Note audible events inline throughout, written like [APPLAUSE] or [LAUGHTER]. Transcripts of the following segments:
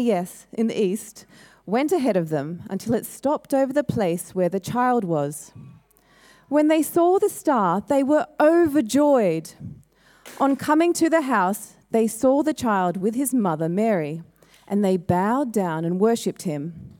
yes, in the east, went ahead of them until it stopped over the place where the child was. When they saw the star, they were overjoyed. On coming to the house, they saw the child with his mother Mary, and they bowed down and worshipped him.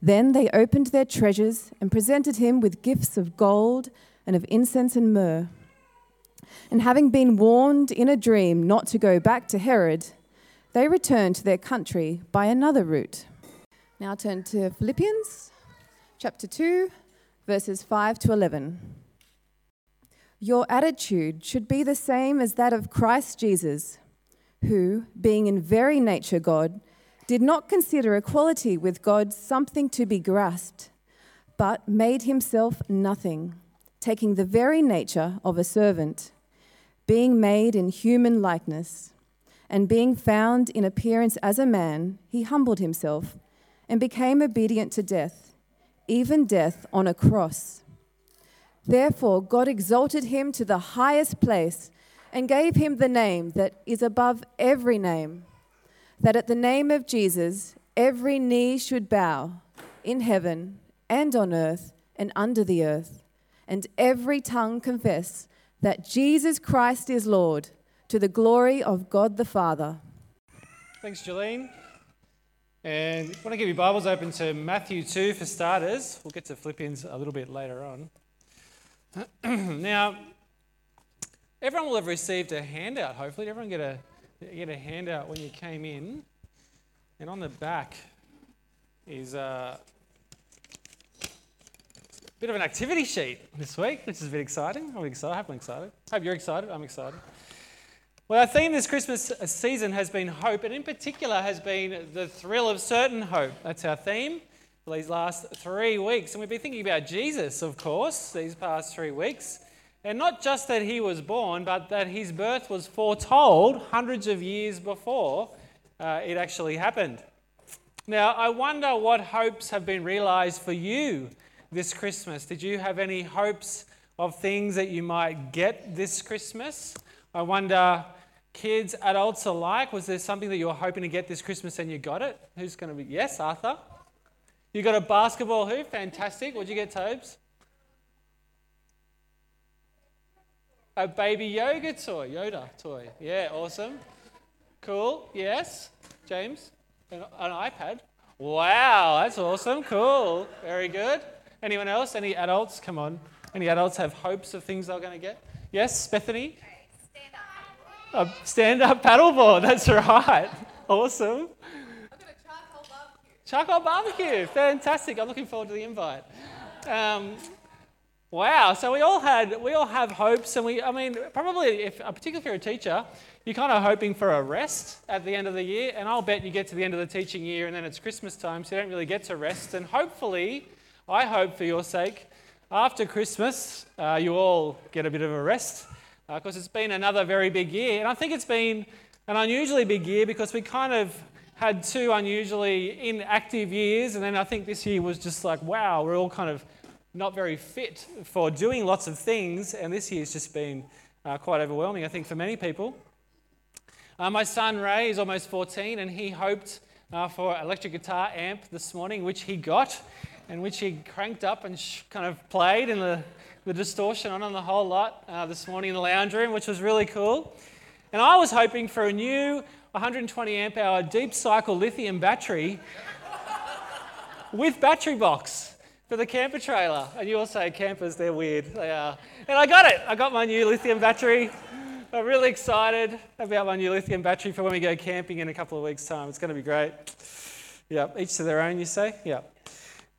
Then they opened their treasures and presented him with gifts of gold and of incense and myrrh. And having been warned in a dream not to go back to Herod, they returned to their country by another route. Now turn to Philippians chapter 2, verses 5 to 11. Your attitude should be the same as that of Christ Jesus, who, being in very nature God, did not consider equality with God something to be grasped, but made himself nothing, taking the very nature of a servant, being made in human likeness, and being found in appearance as a man, he humbled himself and became obedient to death, even death on a cross. Therefore, God exalted him to the highest place and gave him the name that is above every name, that at the name of Jesus every knee should bow in heaven and on earth and under the earth, and every tongue confess that Jesus Christ is Lord to the glory of God the Father. Thanks, Jolene. And I want to give your Bibles open to Matthew 2 for starters. We'll get to Philippians a little bit later on. [CLEARS THROAT] now, everyone will have received a handout, hopefully. Did everyone get a, get a handout when you came in? And on the back is a bit of an activity sheet this week, which is a bit exciting. I'm excited. I'm excited. Hope you're excited. I'm excited. Well, our theme this Christmas season has been hope, and in particular has been the thrill of certain hope. That's our theme for these last three weeks. And we've been thinking about Jesus, of course, these past three weeks. And not just that he was born, but that his birth was foretold hundreds of years before uh, it actually happened. Now, I wonder what hopes have been realized for you this Christmas. Did you have any hopes of things that you might get this Christmas? I wonder kids, adults alike, was there something that you were hoping to get this Christmas and you got it? Who's going to be? Yes, Arthur? You got a basketball hoop? Fantastic. What'd you get, Tobes? A baby yoga toy, Yoda toy. Yeah, awesome. Cool. Yes. James? An, an iPad? Wow, that's awesome. Cool. Very good. Anyone else? Any adults? Come on. Any adults have hopes of things they're going to get? Yes, Bethany? A stand up [LAUGHS] paddleboard, that's right. Awesome. Charcoal barbecue, Charcoal barbecue, fantastic. I'm looking forward to the invite. Um, wow, so we all had, we all have hopes, and we, I mean, probably, if, particularly if you're a teacher, you're kind of hoping for a rest at the end of the year, and I'll bet you get to the end of the teaching year and then it's Christmas time, so you don't really get to rest. And hopefully, I hope for your sake, after Christmas, uh, you all get a bit of a rest because uh, it's been another very big year. And I think it's been an unusually big year because we kind of had two unusually inactive years. And then I think this year was just like, wow, we're all kind of not very fit for doing lots of things. And this year's just been uh, quite overwhelming, I think, for many people. Uh, my son Ray is almost 14 and he hoped uh, for electric guitar amp this morning, which he got and which he cranked up and sh- kind of played in the the distortion on the whole lot uh, this morning in the lounge room, which was really cool. And I was hoping for a new 120 amp hour deep cycle lithium battery with battery box for the camper trailer. And you all say campers, they're weird. They are. And I got it. I got my new lithium battery. I'm really excited about my new lithium battery for when we go camping in a couple of weeks' time. It's going to be great. Yeah, each to their own, you say? Yeah.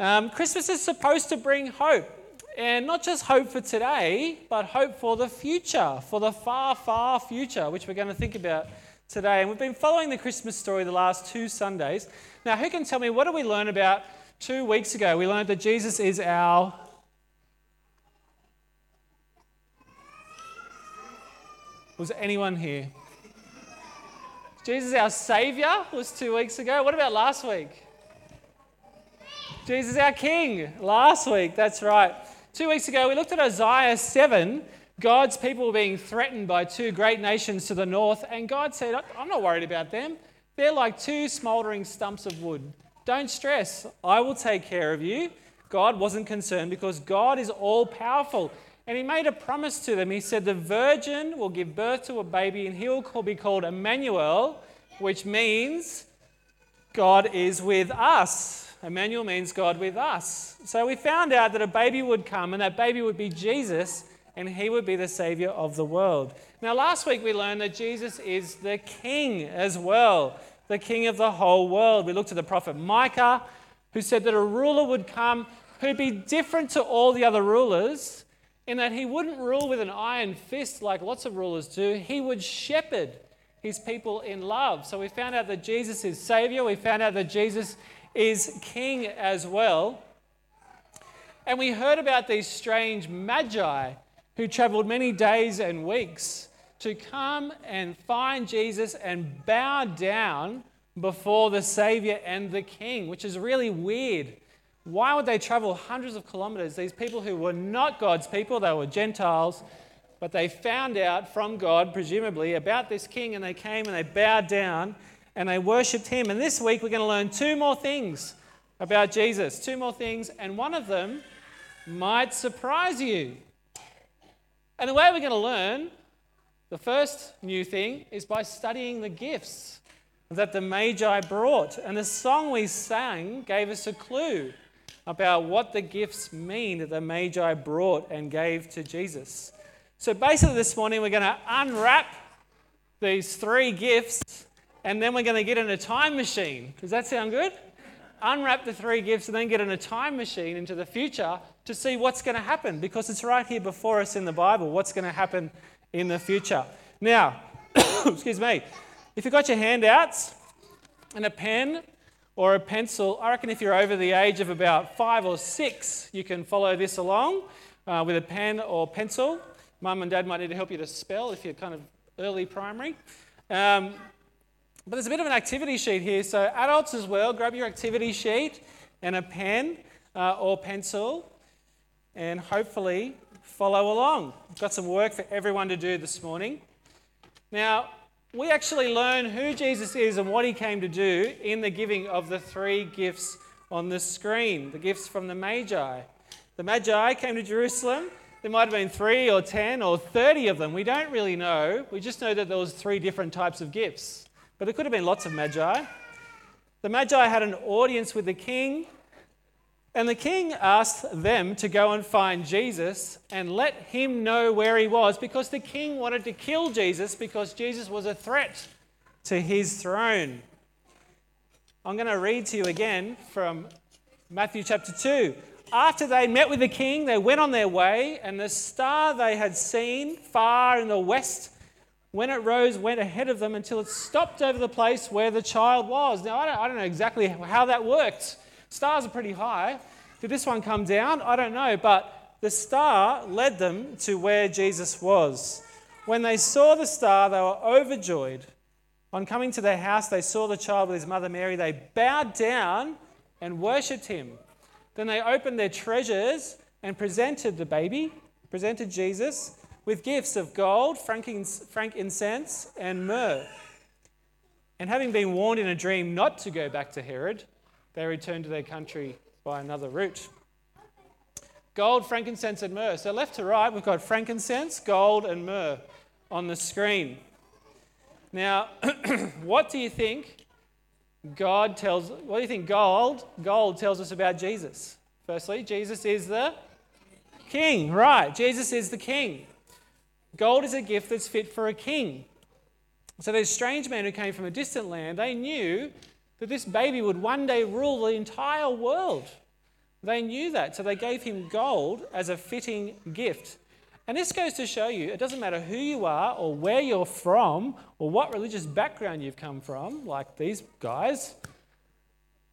Um, Christmas is supposed to bring hope. And not just hope for today, but hope for the future, for the far, far future, which we're going to think about today. And we've been following the Christmas story the last two Sundays. Now, who can tell me what did we learn about two weeks ago? We learned that Jesus is our. Was anyone here? Jesus, our Savior, was two weeks ago. What about last week? Jesus, our King, last week. That's right. Two weeks ago, we looked at Isaiah 7. God's people were being threatened by two great nations to the north, and God said, I'm not worried about them. They're like two smouldering stumps of wood. Don't stress, I will take care of you. God wasn't concerned because God is all powerful. And he made a promise to them. He said, The virgin will give birth to a baby, and he will be called Emmanuel, which means God is with us. Emmanuel means God with us. So we found out that a baby would come, and that baby would be Jesus, and he would be the Savior of the world. Now, last week we learned that Jesus is the King as well, the King of the whole world. We looked at the prophet Micah, who said that a ruler would come who'd be different to all the other rulers in that he wouldn't rule with an iron fist like lots of rulers do. He would shepherd his people in love. So we found out that Jesus is Savior. We found out that Jesus is King as well. And we heard about these strange magi who traveled many days and weeks to come and find Jesus and bow down before the Savior and the King, which is really weird. Why would they travel hundreds of kilometers? These people who were not God's people, they were Gentiles, but they found out from God, presumably, about this king, and they came and they bowed down and they worshipped him. And this week we're going to learn two more things about Jesus. Two more things, and one of them might surprise you. And the way we're going to learn the first new thing is by studying the gifts that the Magi brought. And the song we sang gave us a clue about what the gifts mean that the Magi brought and gave to Jesus. So basically, this morning we're going to unwrap these three gifts and then we're going to get in a time machine. Does that sound good? Unwrap the three gifts and then get in a time machine into the future to see what's going to happen because it's right here before us in the Bible what's going to happen in the future. Now, [COUGHS] excuse me, if you've got your handouts and a pen, or a pencil. I reckon if you're over the age of about five or six, you can follow this along uh, with a pen or pencil. Mum and dad might need to help you to spell if you're kind of early primary. Um, but there's a bit of an activity sheet here. So, adults as well, grab your activity sheet and a pen uh, or pencil and hopefully follow along. I've got some work for everyone to do this morning. Now, we actually learn who Jesus is and what he came to do in the giving of the three gifts on the screen, the gifts from the Magi. The Magi came to Jerusalem. There might have been three or ten or thirty of them. We don't really know. We just know that there was three different types of gifts. But there could have been lots of Magi. The Magi had an audience with the king and the king asked them to go and find Jesus and let him know where he was because the king wanted to kill Jesus because Jesus was a threat to his throne. I'm going to read to you again from Matthew chapter 2. After they met with the king, they went on their way, and the star they had seen far in the west, when it rose, went ahead of them until it stopped over the place where the child was. Now, I don't, I don't know exactly how that worked. Stars are pretty high. Did this one come down? I don't know, but the star led them to where Jesus was. When they saw the star, they were overjoyed. On coming to their house, they saw the child with his mother Mary. They bowed down and worshipped him. Then they opened their treasures and presented the baby, presented Jesus, with gifts of gold, frankincense, and myrrh. And having been warned in a dream not to go back to Herod, they returned to their country by another route. Gold, frankincense, and myrrh. So, left to right, we've got frankincense, gold, and myrrh on the screen. Now, [CLEARS THROAT] what do you think God tells, what do you think gold, gold tells us about Jesus? Firstly, Jesus is the king, right? Jesus is the king. Gold is a gift that's fit for a king. So, these strange men who came from a distant land, they knew that this baby would one day rule the entire world. They knew that, so they gave him gold as a fitting gift. And this goes to show you it doesn't matter who you are or where you're from or what religious background you've come from, like these guys,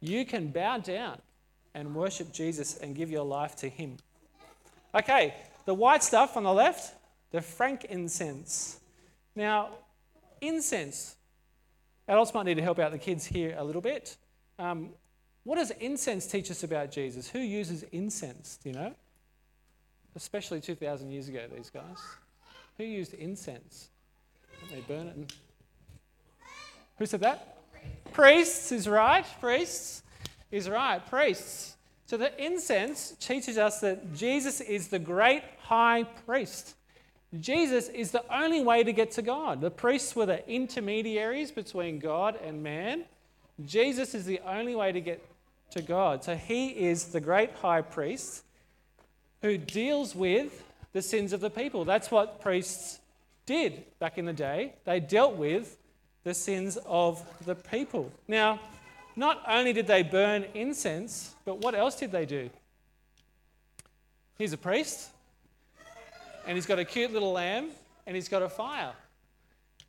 you can bow down and worship Jesus and give your life to him. Okay, the white stuff on the left, the frankincense. Now, incense Adults might need to help out the kids here a little bit. Um, what does incense teach us about Jesus? Who uses incense? Do you know? Especially 2,000 years ago, these guys. Who used incense? They burn it. Who said that? Priests is right. Priests is right. Priests. So the incense teaches us that Jesus is the great high priest. Jesus is the only way to get to God. The priests were the intermediaries between God and man. Jesus is the only way to get to God. So he is the great high priest who deals with the sins of the people. That's what priests did back in the day. They dealt with the sins of the people. Now, not only did they burn incense, but what else did they do? He's a priest, and he's got a cute little lamb, and he's got a fire.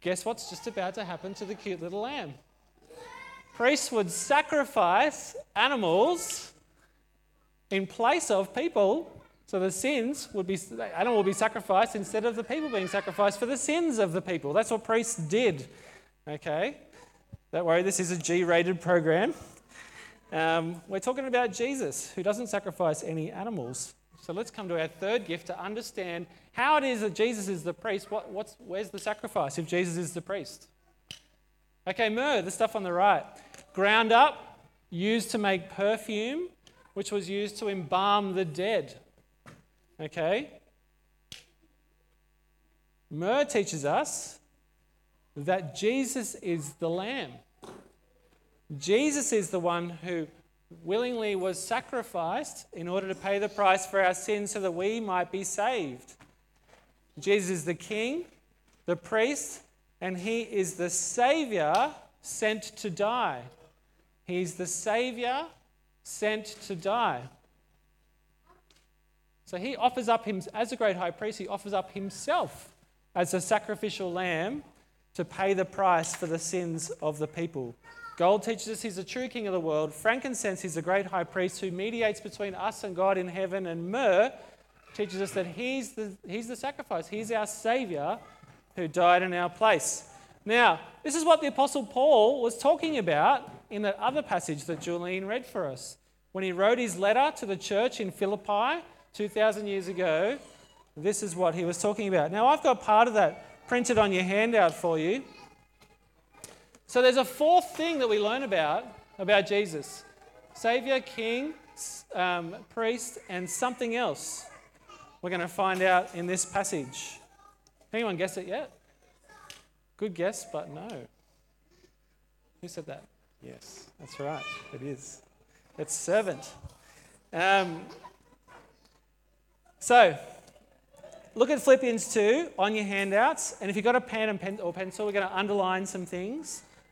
Guess what's just about to happen to the cute little lamb? Priests would sacrifice animals in place of people, so the sins would be, the animal would be sacrificed instead of the people being sacrificed for the sins of the people. That's what priests did. Okay? Don't worry, this is a G rated program. Um, we're talking about Jesus, who doesn't sacrifice any animals. So let's come to our third gift to understand how it is that Jesus is the priest. What, what's, where's the sacrifice if Jesus is the priest? Okay, myrrh, the stuff on the right. Ground up, used to make perfume, which was used to embalm the dead. Okay? Myrrh teaches us that Jesus is the Lamb. Jesus is the one who willingly was sacrificed in order to pay the price for our sins so that we might be saved. Jesus is the King, the priest, and he is the Savior sent to die. He's the Savior sent to die. So he offers up him as a great high priest, he offers up himself as a sacrificial lamb to pay the price for the sins of the people. Gold teaches us he's the true king of the world. Frankincense, he's the great high priest who mediates between us and God in heaven. And myrrh teaches us that he's the, he's the sacrifice, he's our savior who died in our place. Now, this is what the Apostle Paul was talking about in that other passage that Julian read for us. When he wrote his letter to the church in Philippi 2,000 years ago, this is what he was talking about. Now, I've got part of that printed on your handout for you. So there's a fourth thing that we learn about about Jesus Savior, King, um, priest, and something else. We're going to find out in this passage. Anyone guess it yet? Good guess, but no. Who said that? Yes, that's right. It is. It's servant. Um, so, look at Philippians 2 on your handouts, and if you've got a pen and pen or pencil, we're going to underline some things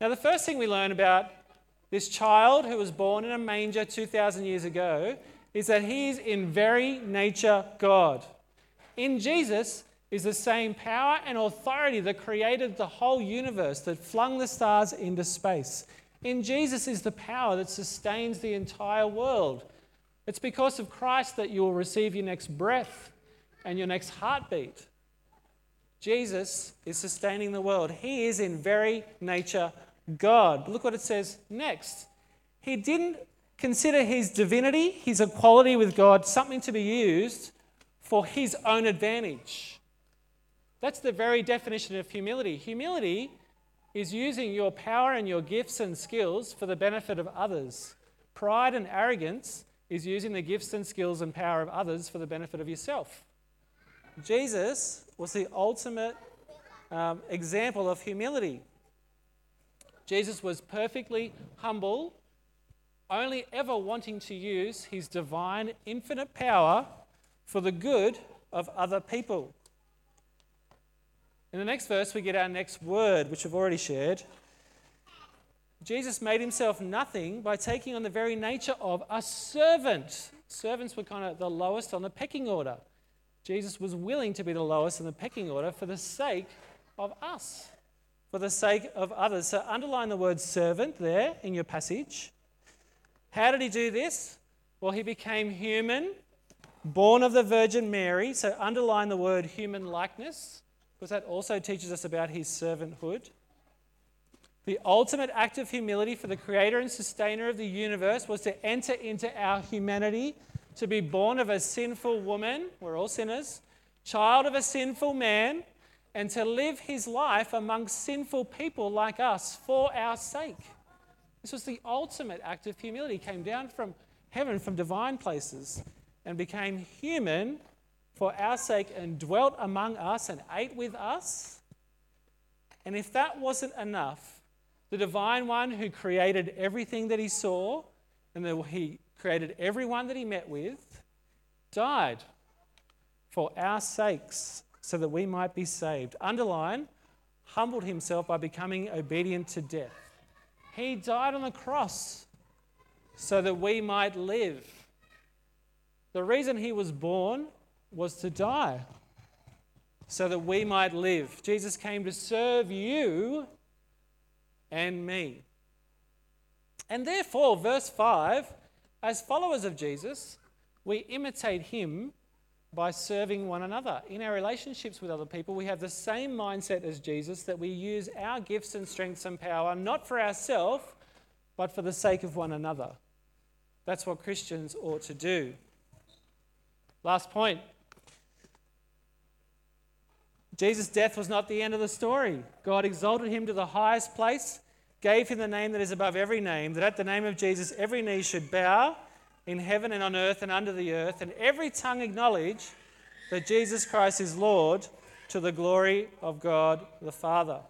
Now, the first thing we learn about this child who was born in a manger 2,000 years ago is that he is in very nature God. In Jesus is the same power and authority that created the whole universe, that flung the stars into space. In Jesus is the power that sustains the entire world. It's because of Christ that you will receive your next breath and your next heartbeat. Jesus is sustaining the world. He is in very nature God. Look what it says next. He didn't consider his divinity, his equality with God, something to be used for his own advantage. That's the very definition of humility. Humility is using your power and your gifts and skills for the benefit of others. Pride and arrogance is using the gifts and skills and power of others for the benefit of yourself. Jesus was the ultimate um, example of humility. Jesus was perfectly humble, only ever wanting to use his divine, infinite power for the good of other people. In the next verse, we get our next word, which I've already shared. Jesus made himself nothing by taking on the very nature of a servant. Servants were kind of the lowest on the pecking order. Jesus was willing to be the lowest in the pecking order for the sake of us for the sake of others. So underline the word servant there in your passage. How did he do this? Well, he became human, born of the Virgin Mary. So underline the word human likeness, because that also teaches us about his servanthood. The ultimate act of humility for the creator and sustainer of the universe was to enter into our humanity, to be born of a sinful woman, we're all sinners, child of a sinful man, and to live his life among sinful people like us for our sake. This was the ultimate act of humility. He came down from heaven, from divine places, and became human for our sake and dwelt among us and ate with us. And if that wasn't enough, the divine one who created everything that he saw and that he created everyone that he met with died for our sakes so that we might be saved. Underline, humbled himself by becoming obedient to death. He died on the cross so that we might live. The reason he was born was to die so that we might live. Jesus came to serve you and me. And therefore, verse 5 as followers of Jesus, we imitate him by serving one another. In our relationships with other people, we have the same mindset as Jesus that we use our gifts and strengths and power not for ourselves, but for the sake of one another. That's what Christians ought to do. Last point Jesus' death was not the end of the story. God exalted him to the highest place, gave him the name that is above every name, that at the name of Jesus every knee should bow in heaven and on earth and under the earth, and every tongue acknowledge that Jesus Christ is Lord to the glory of God the Father.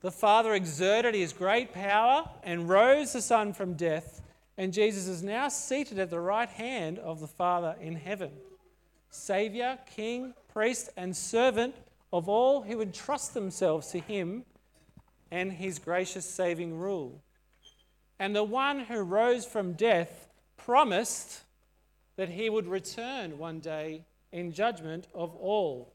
The Father exerted his great power and rose the Son from death, and Jesus is now seated at the right hand of the Father in heaven. Saviour, King, priest, and servant of all who entrust themselves to him and his gracious saving rule. And the one who rose from death promised that he would return one day in judgment of all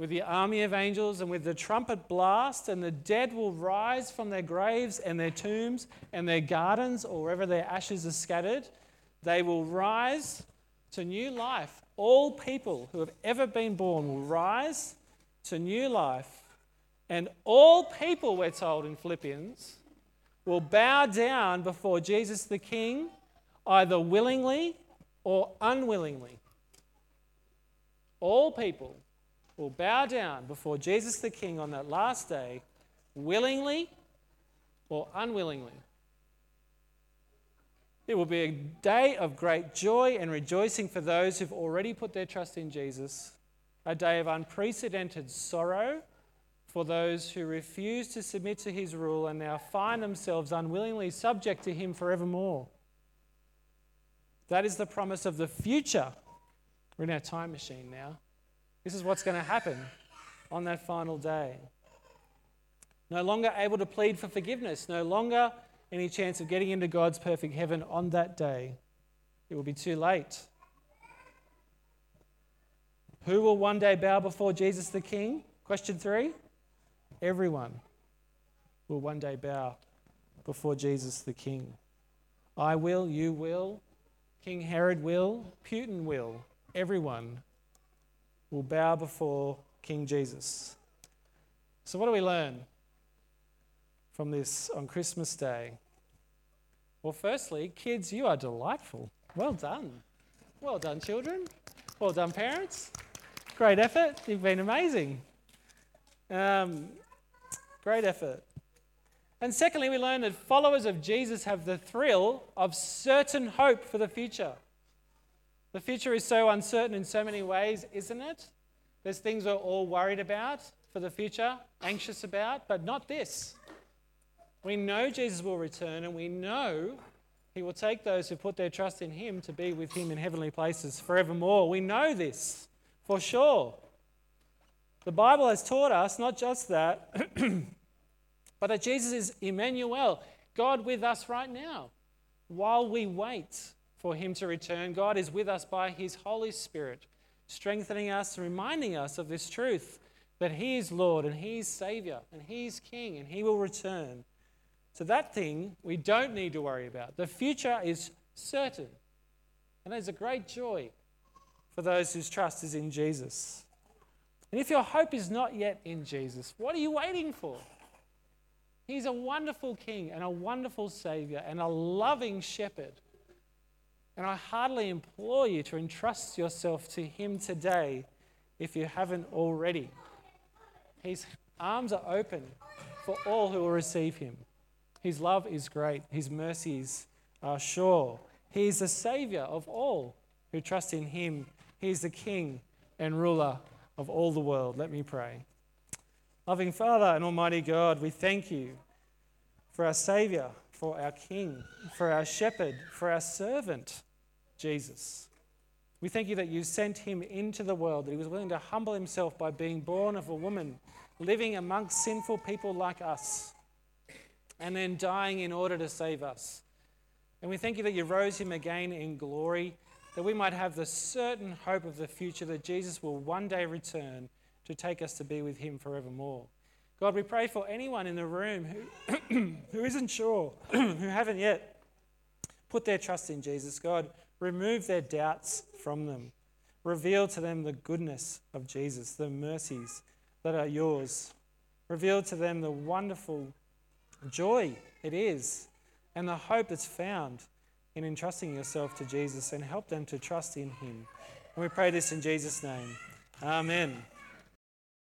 with the army of angels and with the trumpet blast, and the dead will rise from their graves and their tombs and their gardens, or wherever their ashes are scattered. They will rise to new life. All people who have ever been born will rise to new life. And all people, we're told in Philippians, will bow down before Jesus the King, either willingly or unwillingly. All people will bow down before Jesus the King on that last day, willingly or unwillingly. It will be a day of great joy and rejoicing for those who've already put their trust in Jesus, a day of unprecedented sorrow for those who refuse to submit to his rule and now find themselves unwillingly subject to him forevermore. That is the promise of the future. We're in our time machine now. This is what's going to happen on that final day. No longer able to plead for forgiveness, no longer any chance of getting into God's perfect heaven on that day. It will be too late. Who will one day bow before Jesus the King? Question three. Everyone will one day bow before Jesus the King. I will, you will, King Herod will, Putin will, everyone will bow before King Jesus. So, what do we learn from this on Christmas Day? Well, firstly, kids, you are delightful. Well done. Well done, children. Well done, parents. Great effort. You've been amazing. Um, Great effort. And secondly, we learn that followers of Jesus have the thrill of certain hope for the future. The future is so uncertain in so many ways, isn't it? There's things we're all worried about for the future, anxious about, but not this. We know Jesus will return, and we know he will take those who put their trust in him to be with him in heavenly places forevermore. We know this for sure. The Bible has taught us not just that, [CLEARS THROAT] but that Jesus is Emmanuel, God with us right now. While we wait for him to return, God is with us by his Holy Spirit, strengthening us, and reminding us of this truth. that He is Lord and He is Savior and He is King and He will return. So that thing we don't need to worry about. The future is certain. And there's a great joy for those whose trust is in Jesus. And if your hope is not yet in Jesus, what are you waiting for? He's a wonderful King and a wonderful Savior and a loving shepherd. And I heartily implore you to entrust yourself to Him today if you haven't already. His arms are open for all who will receive Him. His love is great, His mercies are sure. He is the Savior of all who trust in Him. He is the King and ruler of all the world. Let me pray. Loving Father and Almighty God, we thank you for our Saviour, for our King, for our Shepherd, for our servant, Jesus. We thank you that you sent him into the world, that he was willing to humble himself by being born of a woman, living amongst sinful people like us, and then dying in order to save us. And we thank you that you rose him again in glory, that we might have the certain hope of the future that Jesus will one day return to take us to be with him forevermore. God, we pray for anyone in the room who, [CLEARS THROAT] who isn't sure, [CLEARS THROAT] who haven't yet put their trust in Jesus. God, remove their doubts from them. Reveal to them the goodness of Jesus, the mercies that are yours. Reveal to them the wonderful joy it is and the hope that's found in entrusting yourself to Jesus and help them to trust in Him. And we pray this in Jesus' name. Amen.